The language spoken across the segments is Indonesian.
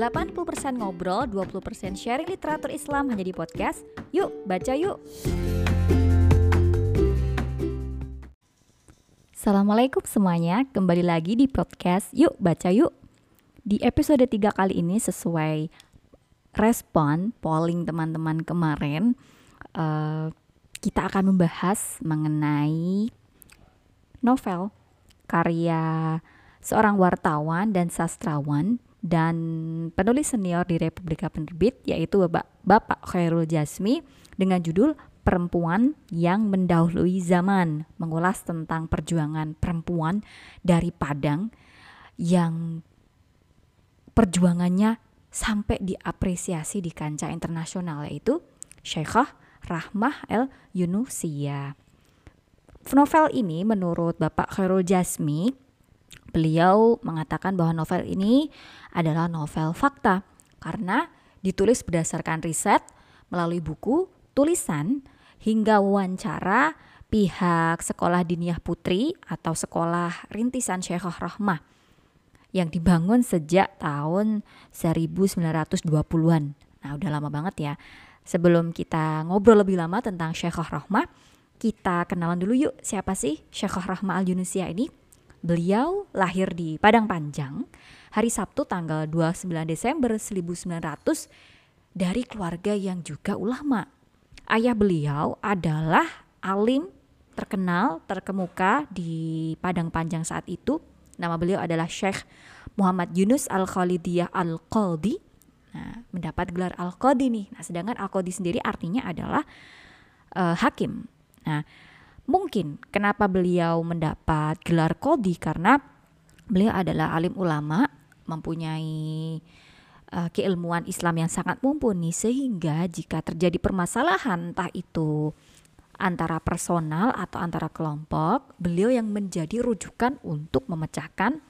80% ngobrol, 20% sharing literatur Islam hanya di podcast. Yuk, baca yuk. Assalamualaikum semuanya, kembali lagi di podcast Yuk Baca Yuk. Di episode 3 kali ini sesuai respon polling teman-teman kemarin, uh, kita akan membahas mengenai novel karya seorang wartawan dan sastrawan dan penulis senior di Republika Penerbit yaitu Bapak, Bapak Khairul Jasmi dengan judul perempuan yang mendahului zaman, mengulas tentang perjuangan perempuan dari Padang yang perjuangannya sampai diapresiasi di kancah internasional yaitu Syekhah Rahmah El Yunusia. Novel ini menurut Bapak Khairul Jasmi, beliau mengatakan bahwa novel ini adalah novel fakta karena ditulis berdasarkan riset melalui buku tulisan hingga wawancara pihak sekolah diniyah putri atau sekolah rintisan Syekhah Rahmah yang dibangun sejak tahun 1920-an. Nah, udah lama banget ya. Sebelum kita ngobrol lebih lama tentang Syekhah Rahmah, kita kenalan dulu yuk siapa sih Syekhah Rahmah Al-Yunusia ini? Beliau lahir di Padang Panjang hari Sabtu tanggal 29 Desember 1900 dari keluarga yang juga ulama ayah beliau adalah alim terkenal, terkemuka di Padang Panjang saat itu. Nama beliau adalah Syekh Muhammad Yunus Al-Khalidiyah Al-Qaldi. Nah, mendapat gelar Al-Qadi nih. Nah, sedangkan Al-Qadi sendiri artinya adalah uh, hakim. Nah, mungkin kenapa beliau mendapat gelar Qadi? Karena beliau adalah alim ulama, mempunyai uh, keilmuan Islam yang sangat mumpuni sehingga jika terjadi permasalahan entah itu antara personal atau antara kelompok, beliau yang menjadi rujukan untuk memecahkan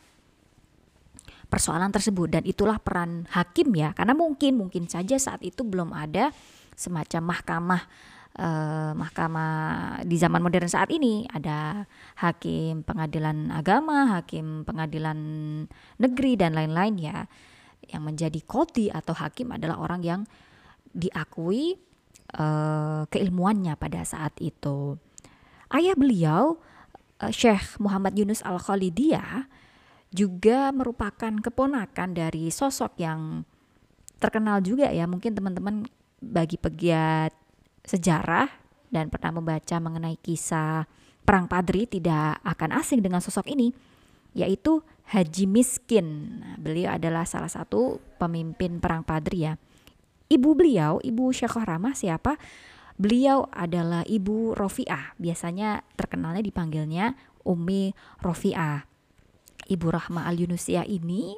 persoalan tersebut. Dan itulah peran hakim ya karena mungkin mungkin saja saat itu belum ada semacam mahkamah eh, mahkamah di zaman modern saat ini. Ada hakim pengadilan agama, hakim pengadilan negeri dan lain-lain ya. Yang menjadi kodi atau hakim adalah orang yang diakui uh, keilmuannya pada saat itu. Ayah beliau uh, Syekh Muhammad Yunus Al Khalidiyah juga merupakan keponakan dari sosok yang terkenal juga ya. Mungkin teman-teman bagi pegiat sejarah dan pernah membaca mengenai kisah perang Padri tidak akan asing dengan sosok ini yaitu Haji Miskin. Nah, beliau adalah salah satu pemimpin perang Padri ya. Ibu beliau, Ibu Syekhah Ramah siapa? Beliau adalah Ibu Rofiah. Biasanya terkenalnya dipanggilnya Umi Rofiah. Ibu Rahmah Al-Yunusia ini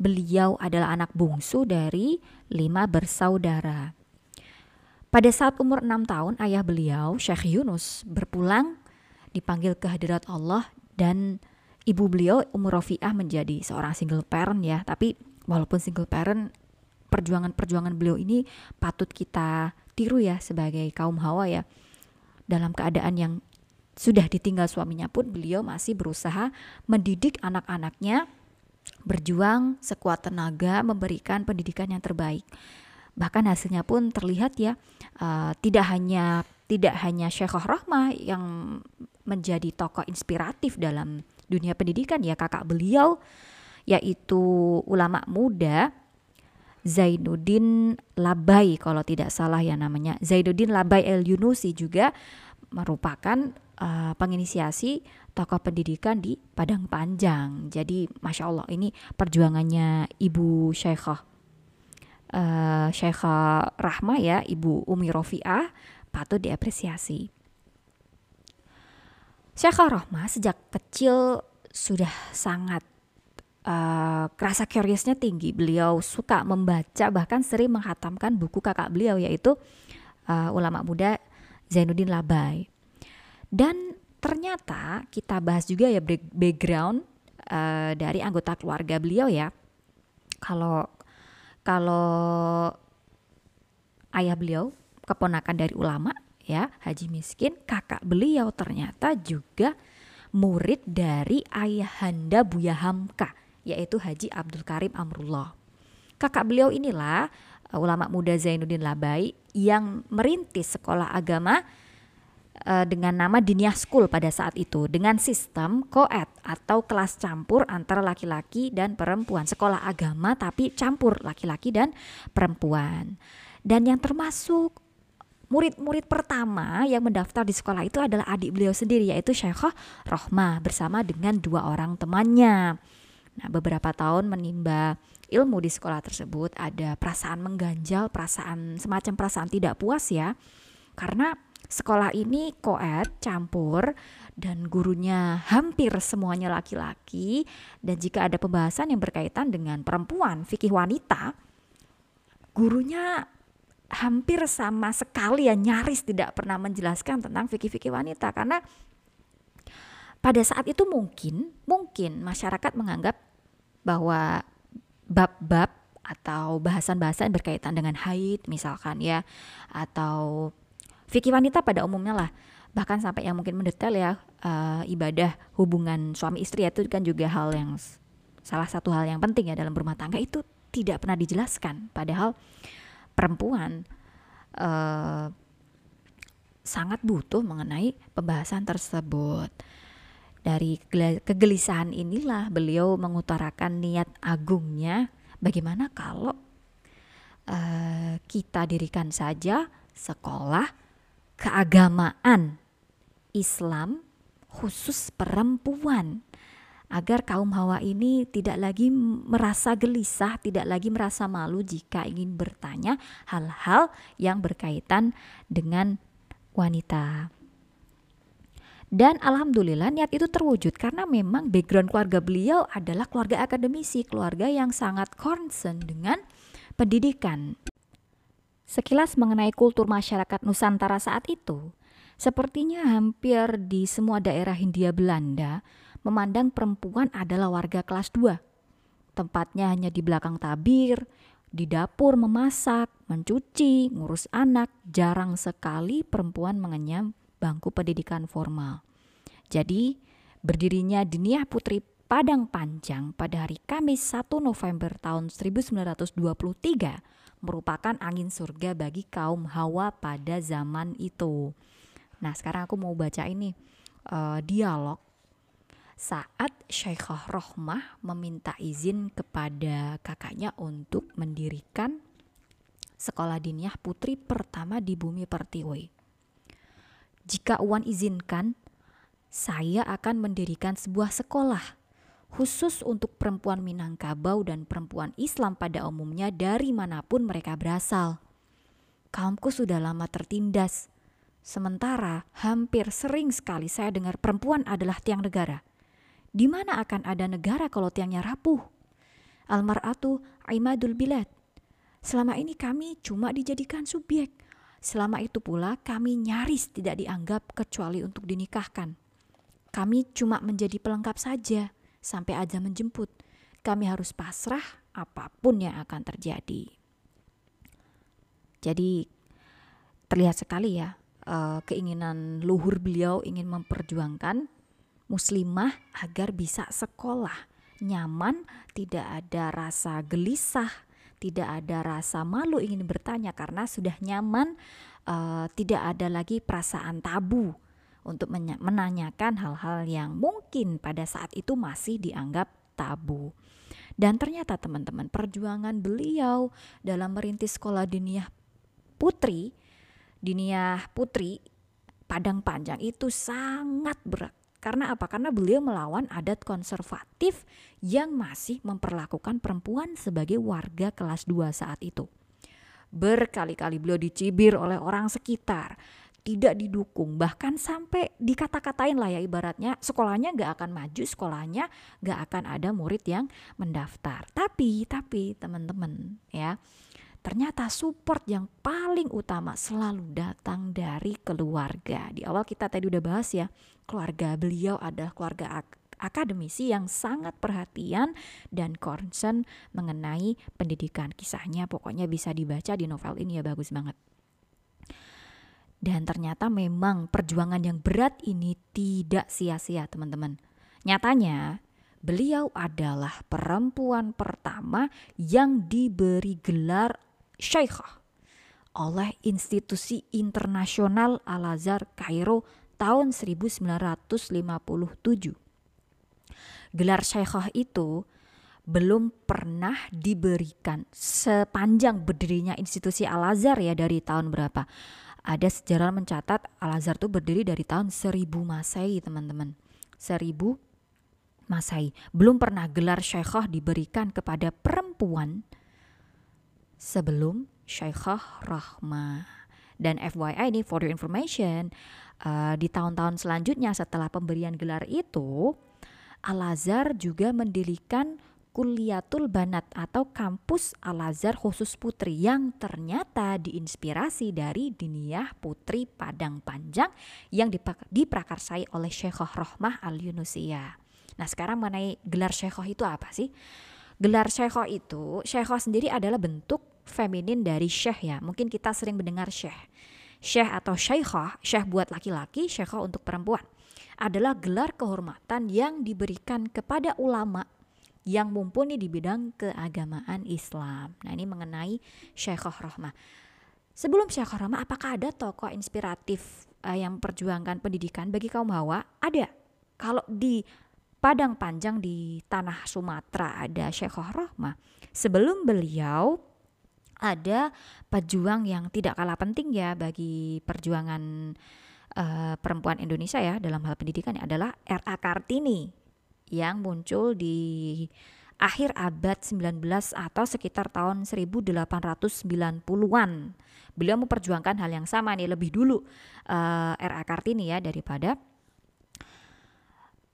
beliau adalah anak bungsu dari lima bersaudara. Pada saat umur enam tahun, ayah beliau, Syekh Yunus, berpulang dipanggil ke hadirat Allah dan ibu beliau umur Rofiah menjadi seorang single parent ya. Tapi walaupun single parent perjuangan-perjuangan beliau ini patut kita tiru ya sebagai kaum hawa ya. Dalam keadaan yang sudah ditinggal suaminya pun beliau masih berusaha mendidik anak-anaknya berjuang sekuat tenaga memberikan pendidikan yang terbaik bahkan hasilnya pun terlihat ya uh, tidak hanya tidak hanya Syekhah Rahmah yang menjadi tokoh inspiratif dalam dunia pendidikan ya kakak beliau yaitu ulama muda Zainuddin Labai kalau tidak salah ya namanya Zainuddin Labai El Yunusi juga merupakan uh, penginisiasi tokoh pendidikan di Padang Panjang. Jadi masya Allah ini perjuangannya Ibu Syekhah uh, Syekhah Rahma ya Ibu Umi Rofiah patut diapresiasi. Syekhah Rohmah sejak kecil sudah sangat uh, rasa curiousnya tinggi. Beliau suka membaca bahkan sering menghatamkan buku kakak beliau yaitu uh, ulama muda Zainuddin Labai. Dan ternyata kita bahas juga ya background uh, dari anggota keluarga beliau ya. Kalau kalau ayah beliau keponakan dari ulama ya Haji Miskin kakak beliau ternyata juga murid dari ayahanda Buya Hamka yaitu Haji Abdul Karim Amrullah. Kakak beliau inilah uh, ulama muda Zainuddin Labai yang merintis sekolah agama uh, dengan nama Diniyah School pada saat itu dengan sistem koed atau kelas campur antara laki-laki dan perempuan. Sekolah agama tapi campur laki-laki dan perempuan. Dan yang termasuk murid-murid pertama yang mendaftar di sekolah itu adalah adik beliau sendiri yaitu Syekhah Rohmah bersama dengan dua orang temannya. Nah, beberapa tahun menimba ilmu di sekolah tersebut ada perasaan mengganjal, perasaan semacam perasaan tidak puas ya. Karena sekolah ini koed campur dan gurunya hampir semuanya laki-laki. Dan jika ada pembahasan yang berkaitan dengan perempuan, fikih wanita, gurunya hampir sama sekali ya nyaris tidak pernah menjelaskan tentang fikih-fikih wanita. Karena pada saat itu mungkin mungkin masyarakat menganggap bahwa bab-bab atau bahasan-bahasan berkaitan dengan haid misalkan ya atau fikih wanita pada umumnya lah. Bahkan sampai yang mungkin mendetail ya uh, ibadah hubungan suami istri itu kan juga hal yang salah satu hal yang penting ya dalam rumah tangga. Itu tidak pernah dijelaskan. Padahal perempuan uh, sangat butuh mengenai pembahasan tersebut. Dari kegelisahan inilah beliau mengutarakan niat agungnya bagaimana kalau uh, kita dirikan saja sekolah keagamaan Islam khusus perempuan agar kaum Hawa ini tidak lagi merasa gelisah, tidak lagi merasa malu jika ingin bertanya hal-hal yang berkaitan dengan wanita. Dan alhamdulillah niat itu terwujud karena memang background keluarga beliau adalah keluarga akademisi, keluarga yang sangat concern dengan pendidikan. Sekilas mengenai kultur masyarakat Nusantara saat itu, sepertinya hampir di semua daerah Hindia Belanda memandang perempuan adalah warga kelas 2. Tempatnya hanya di belakang tabir, di dapur memasak, mencuci, ngurus anak, jarang sekali perempuan mengenyam bangku pendidikan formal. Jadi, berdirinya Dinia Putri Padang Panjang pada hari Kamis 1 November tahun 1923 merupakan angin surga bagi kaum Hawa pada zaman itu. Nah, sekarang aku mau baca ini uh, dialog saat Syekhah Rohmah meminta izin kepada kakaknya untuk mendirikan sekolah diniyah putri pertama di bumi Pertiwi. Jika Uwan izinkan, saya akan mendirikan sebuah sekolah khusus untuk perempuan Minangkabau dan perempuan Islam pada umumnya dari mana pun mereka berasal. Kaumku sudah lama tertindas. Sementara hampir sering sekali saya dengar perempuan adalah tiang negara. Di mana akan ada negara kalau tiangnya rapuh? Almaratu Aimadul Bilad. Selama ini kami cuma dijadikan subjek Selama itu pula kami nyaris tidak dianggap kecuali untuk dinikahkan. Kami cuma menjadi pelengkap saja sampai aja menjemput. Kami harus pasrah apa pun yang akan terjadi. Jadi terlihat sekali ya uh, keinginan luhur beliau ingin memperjuangkan muslimah agar bisa sekolah nyaman, tidak ada rasa gelisah, tidak ada rasa malu ingin bertanya karena sudah nyaman, uh, tidak ada lagi perasaan tabu untuk menanyakan hal-hal yang mungkin pada saat itu masih dianggap tabu. Dan ternyata teman-teman perjuangan beliau dalam merintis sekolah diniyah putri, diniyah putri Padang Panjang itu sangat berat karena apa? Karena beliau melawan adat konservatif yang masih memperlakukan perempuan sebagai warga kelas 2 saat itu. Berkali-kali beliau dicibir oleh orang sekitar, tidak didukung, bahkan sampai dikata-katain lah ya ibaratnya sekolahnya gak akan maju, sekolahnya gak akan ada murid yang mendaftar. Tapi, tapi teman-teman ya, ternyata support yang paling utama selalu datang dari keluarga. Di awal kita tadi udah bahas ya, keluarga beliau adalah keluarga ak akademisi yang sangat perhatian dan concern mengenai pendidikan kisahnya. Pokoknya bisa dibaca di novel ini ya bagus banget. Dan ternyata memang perjuangan yang berat ini tidak sia-sia teman-teman. Nyatanya beliau adalah perempuan pertama yang diberi gelar Syekhah oleh institusi internasional Al-Azhar Kairo tahun 1957. Gelar Syekhah itu belum pernah diberikan sepanjang berdirinya institusi Al-Azhar ya dari tahun berapa. Ada sejarah mencatat Al-Azhar itu berdiri dari tahun 1000 Masehi, teman-teman. 1000 Masehi. Belum pernah gelar syekhah diberikan kepada perempuan sebelum Syekhah Rahmah. Dan FYI ini for your information, uh, di tahun-tahun selanjutnya setelah pemberian gelar itu, Al-Azhar juga mendirikan Kuliatul Banat atau kampus Al-Azhar khusus putri yang ternyata diinspirasi dari Diniyah Putri Padang Panjang yang diprakarsai oleh Syekhah Rohmah Al-Yunusiyah. Nah sekarang mengenai gelar Syekhah itu apa sih? Gelar Syekhah itu, Syekhah sendiri adalah bentuk feminin dari Syekh ya. Mungkin kita sering mendengar Syekh. Syekh atau Syekhah, Syekh buat laki-laki, Syekhah untuk perempuan adalah gelar kehormatan yang diberikan kepada ulama yang mumpuni di bidang keagamaan Islam. Nah ini mengenai Syekhah Rahmah. Sebelum Syekhah Rahmah, apakah ada tokoh inspiratif uh, yang memperjuangkan pendidikan bagi kaum hawa? Ada. Kalau di Padang Panjang di tanah Sumatera ada Syekhah Rahmah. Sebelum beliau ada pejuang yang tidak kalah penting ya bagi perjuangan uh, perempuan Indonesia ya dalam hal pendidikan adalah R.A. Kartini yang muncul di akhir abad 19 atau sekitar tahun 1890-an. Beliau memperjuangkan hal yang sama nih lebih dulu uh, R.A. Kartini ya daripada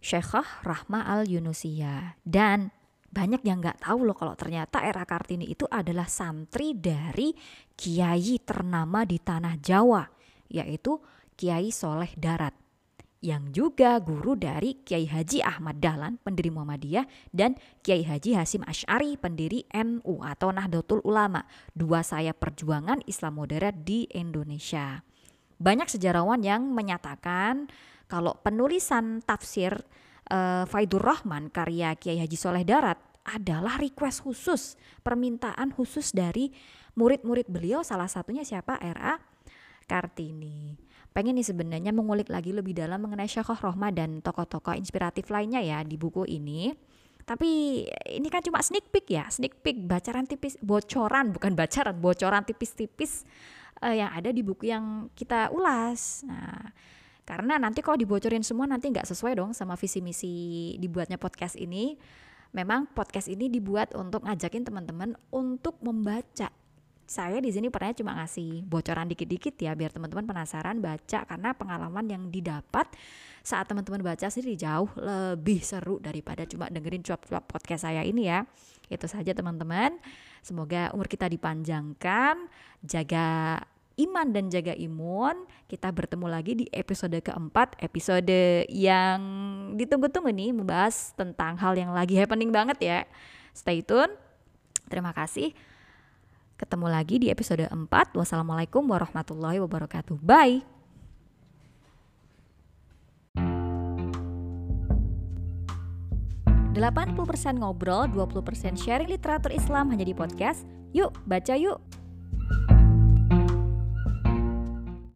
Syekhah Rahma Al-Yunusiyah. Dan banyak yang nggak tahu loh kalau ternyata R.A. Kartini itu adalah santri dari kiai ternama di tanah Jawa, yaitu Kiai Soleh Darat yang juga guru dari Kiai Haji Ahmad Dahlan, pendiri Muhammadiyah, dan Kiai Haji Hasim Ash'ari, pendiri NU atau Nahdlatul Ulama, dua sayap perjuangan Islam moderat di Indonesia. Banyak sejarawan yang menyatakan kalau penulisan tafsir uh, Faidur Rahman karya Kiai Haji Soleh Darat adalah request khusus, permintaan khusus dari murid-murid beliau, salah satunya siapa? RA Kartini pengen nih sebenarnya mengulik lagi lebih dalam mengenai Syekhah Rohma dan tokoh-tokoh inspiratif lainnya ya di buku ini. Tapi ini kan cuma sneak peek ya, sneak peek bacaran tipis, bocoran bukan bacaran, bocoran tipis-tipis uh, yang ada di buku yang kita ulas. Nah, karena nanti kalau dibocorin semua nanti nggak sesuai dong sama visi misi dibuatnya podcast ini. Memang podcast ini dibuat untuk ngajakin teman-teman untuk membaca saya di sini pernah cuma ngasih bocoran dikit-dikit ya biar teman-teman penasaran baca karena pengalaman yang didapat saat teman-teman baca sendiri jauh lebih seru daripada cuma dengerin cuap-cuap podcast saya ini ya. Itu saja teman-teman. Semoga umur kita dipanjangkan, jaga iman dan jaga imun. Kita bertemu lagi di episode keempat, episode yang ditunggu-tunggu nih membahas tentang hal yang lagi happening banget ya. Stay tune. Terima kasih. Ketemu lagi di episode 4. Wassalamualaikum warahmatullahi wabarakatuh. Bye. persen ngobrol, 20% sharing literatur Islam hanya di podcast. Yuk, baca yuk!